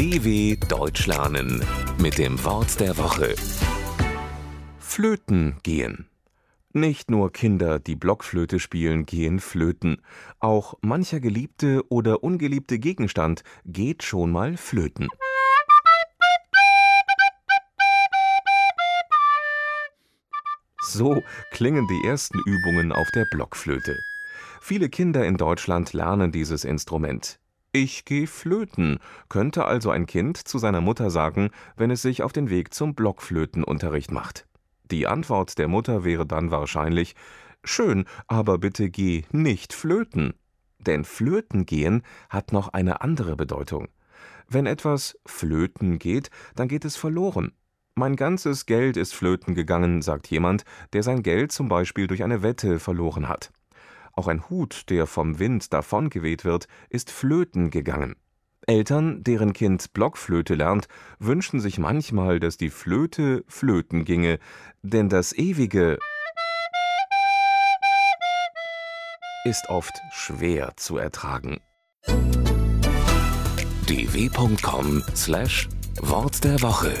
DW Deutsch lernen mit dem Wort der Woche. Flöten gehen. Nicht nur Kinder, die Blockflöte spielen, gehen flöten. Auch mancher geliebte oder ungeliebte Gegenstand geht schon mal flöten. So klingen die ersten Übungen auf der Blockflöte. Viele Kinder in Deutschland lernen dieses Instrument. Ich geh flöten, könnte also ein Kind zu seiner Mutter sagen, wenn es sich auf den Weg zum Blockflötenunterricht macht. Die Antwort der Mutter wäre dann wahrscheinlich Schön, aber bitte geh nicht flöten. Denn flöten gehen hat noch eine andere Bedeutung. Wenn etwas flöten geht, dann geht es verloren. Mein ganzes Geld ist flöten gegangen, sagt jemand, der sein Geld zum Beispiel durch eine Wette verloren hat. Auch ein Hut, der vom Wind davongeweht wird, ist flöten gegangen. Eltern, deren Kind Blockflöte lernt, wünschen sich manchmal, dass die Flöte flöten ginge, denn das ewige ist oft schwer zu ertragen. dw.com/wort der Woche